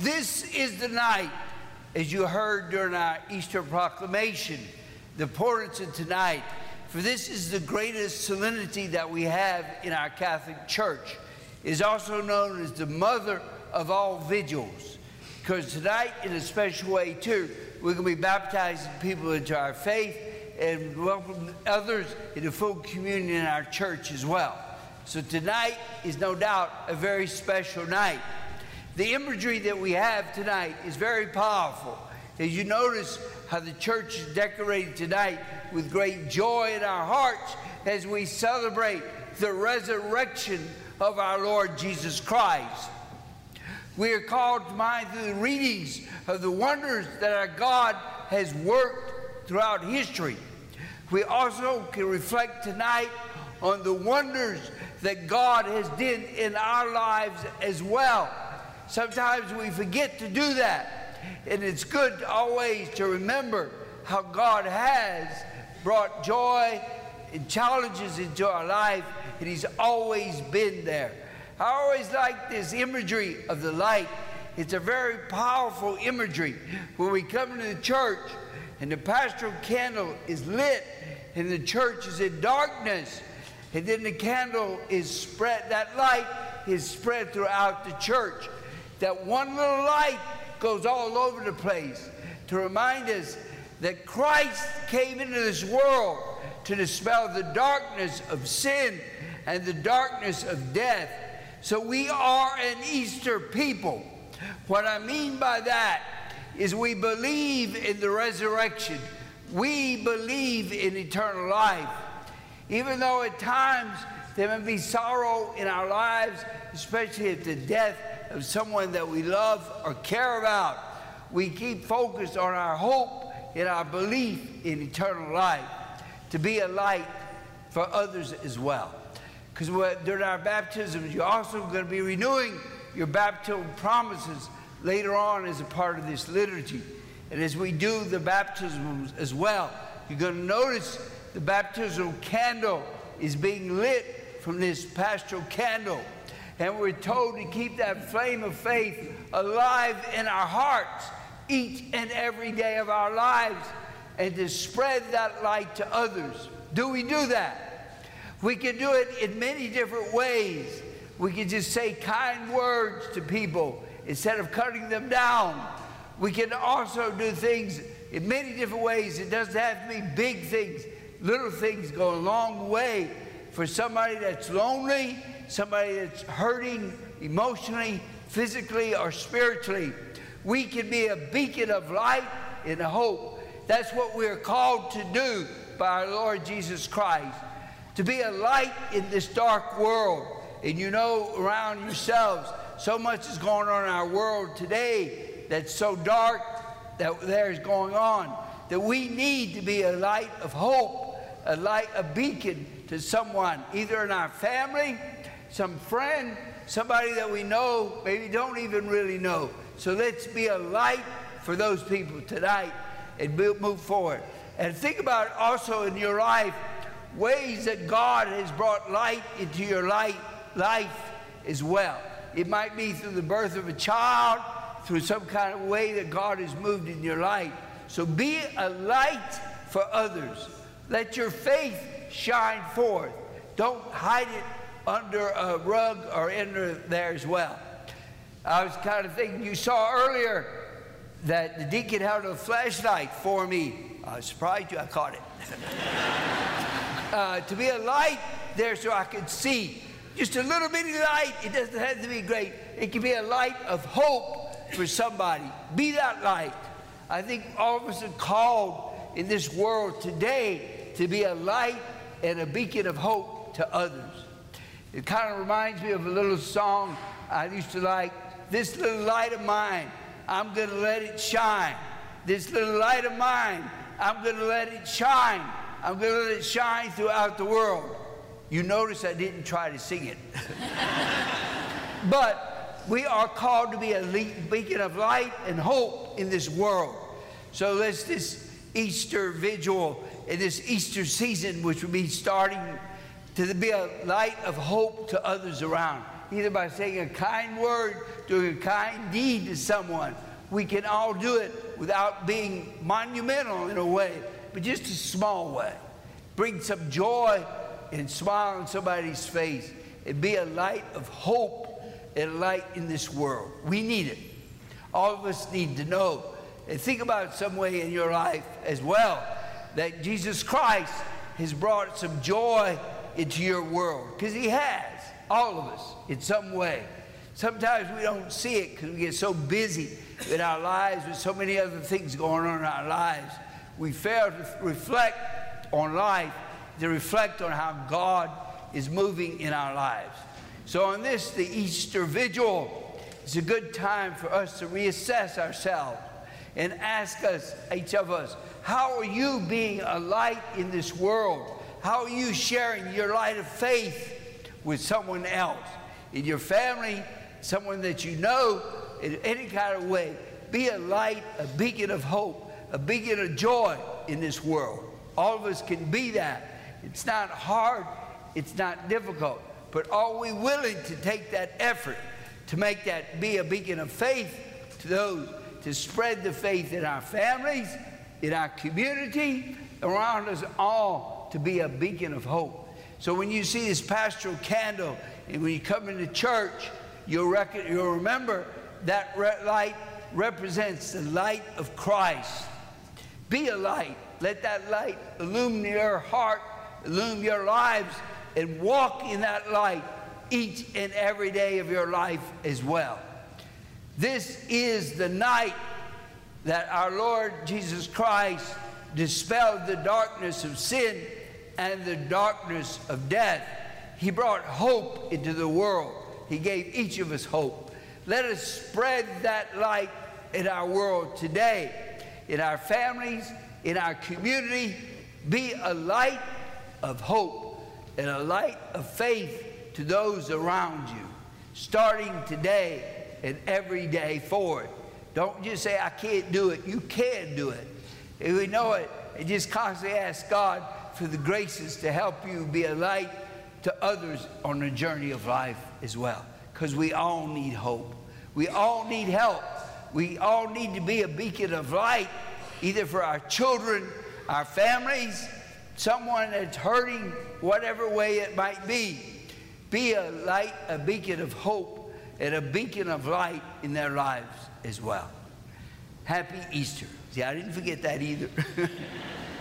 This is the night, as you heard during our Easter proclamation, the importance of tonight. For this is the greatest solemnity that we have in our Catholic Church. Is also known as the mother of all vigils. Because tonight, in a special way, too, we're going to be baptizing people into our faith and welcome others into full communion in our church as well. So tonight is no doubt a very special night. The imagery that we have tonight is very powerful. As you notice how the church is decorated tonight with great joy in our hearts as we celebrate the resurrection of our Lord Jesus Christ. We are called to mind through the readings of the wonders that our God has worked throughout history. We also can reflect tonight on the wonders that God has done in our lives as well. Sometimes we forget to do that. And it's good always to remember how God has brought joy and challenges into our life, and He's always been there. I always like this imagery of the light. It's a very powerful imagery. When we come into the church and the pastoral candle is lit and the church is in darkness, and then the candle is spread, that light is spread throughout the church. That one little light goes all over the place to remind us that Christ came into this world to dispel the darkness of sin and the darkness of death. So we are an Easter people. What I mean by that is we believe in the resurrection. We believe in eternal life. Even though at times there may be sorrow in our lives, especially at the death of someone that we love or care about, we keep focused on our hope and our belief in eternal life to be a light for others as well. Because during our baptisms, you're also going to be renewing your baptismal promises later on as a part of this liturgy. And as we do the baptisms as well, you're going to notice the baptismal candle is being lit from this pastoral candle. And we're told to keep that flame of faith alive in our hearts each and every day of our lives and to spread that light to others. Do we do that? We can do it in many different ways. We can just say kind words to people instead of cutting them down. We can also do things in many different ways. It doesn't have to be big things little things go a long way for somebody that's lonely, somebody that's hurting emotionally, physically, or spiritually. We can be a beacon of light and hope. That's what we're called to do by our Lord Jesus Christ. To be a light in this dark world. And you know around yourselves, so much is going on in our world today that's so dark that there's going on that we need to be a light of hope a light, a beacon to someone, either in our family, some friend, somebody that we know, maybe don't even really know. So let's be a light for those people tonight and move forward. And think about also in your life ways that God has brought light into your light, life as well. It might be through the birth of a child, through some kind of way that God has moved in your life. So be a light for others. Let your faith shine forth. Don't hide it under a rug or under there as well. I was kind of thinking, you saw earlier that the deacon held a flashlight for me. I was surprised you, I caught it. uh, to be a light there so I could see. Just a little bitty light. It doesn't have to be great. It can be a light of hope for somebody. Be that light. I think all of us are called in this world today to be a light and a beacon of hope to others. It kind of reminds me of a little song I used to like. This little light of mine, I'm going to let it shine. This little light of mine, I'm going to let it shine. I'm going to let it shine throughout the world. You notice I didn't try to sing it. but we are called to be a beacon of light and hope in this world. So let's this Easter vigil in this Easter season, which will be starting to be a light of hope to others around. either by saying a kind word, doing a kind deed to someone. We can all do it without being monumental in a way, but just a small way. Bring some joy and smile on somebody's face and be a light of hope and a light in this world. We need it. All of us need to know and think about some way in your life as well that Jesus Christ has brought some joy into your world. Because he has all of us in some way. Sometimes we don't see it because we get so busy in our lives with so many other things going on in our lives. We fail to reflect on life to reflect on how god is moving in our lives. So on this the easter vigil it's a good time for us to reassess ourselves and ask us each of us how are you being a light in this world how are you sharing your light of faith with someone else? In your family, someone that you know, in any kind of way. Be a light, a beacon of hope, a beacon of joy in this world. All of us can be that. It's not hard, it's not difficult. But are we willing to take that effort to make that be a beacon of faith to those, to spread the faith in our families, in our community, around us all? To be a beacon of hope. So when you see this pastoral candle, and when you come into church, you'll, rec- you'll remember that re- light represents the light of Christ. Be a light. Let that light illumine your heart, illumine your lives, and walk in that light each and every day of your life as well. This is the night that our Lord Jesus Christ dispelled the darkness of sin and the darkness of death. He brought hope into the world. He gave each of us hope. Let us spread that light in our world today, in our families, in our community. Be a light of hope and a light of faith to those around you, starting today and every day forward. Don't just say, I can't do it. You can do it. If we know it, and just constantly ask God for the graces to help you be a light to others on the journey of life as well. Because we all need hope. We all need help. We all need to be a beacon of light, either for our children, our families, someone that's hurting, whatever way it might be. Be a light, a beacon of hope, and a beacon of light in their lives as well. Happy Easter. See, I didn't forget that either.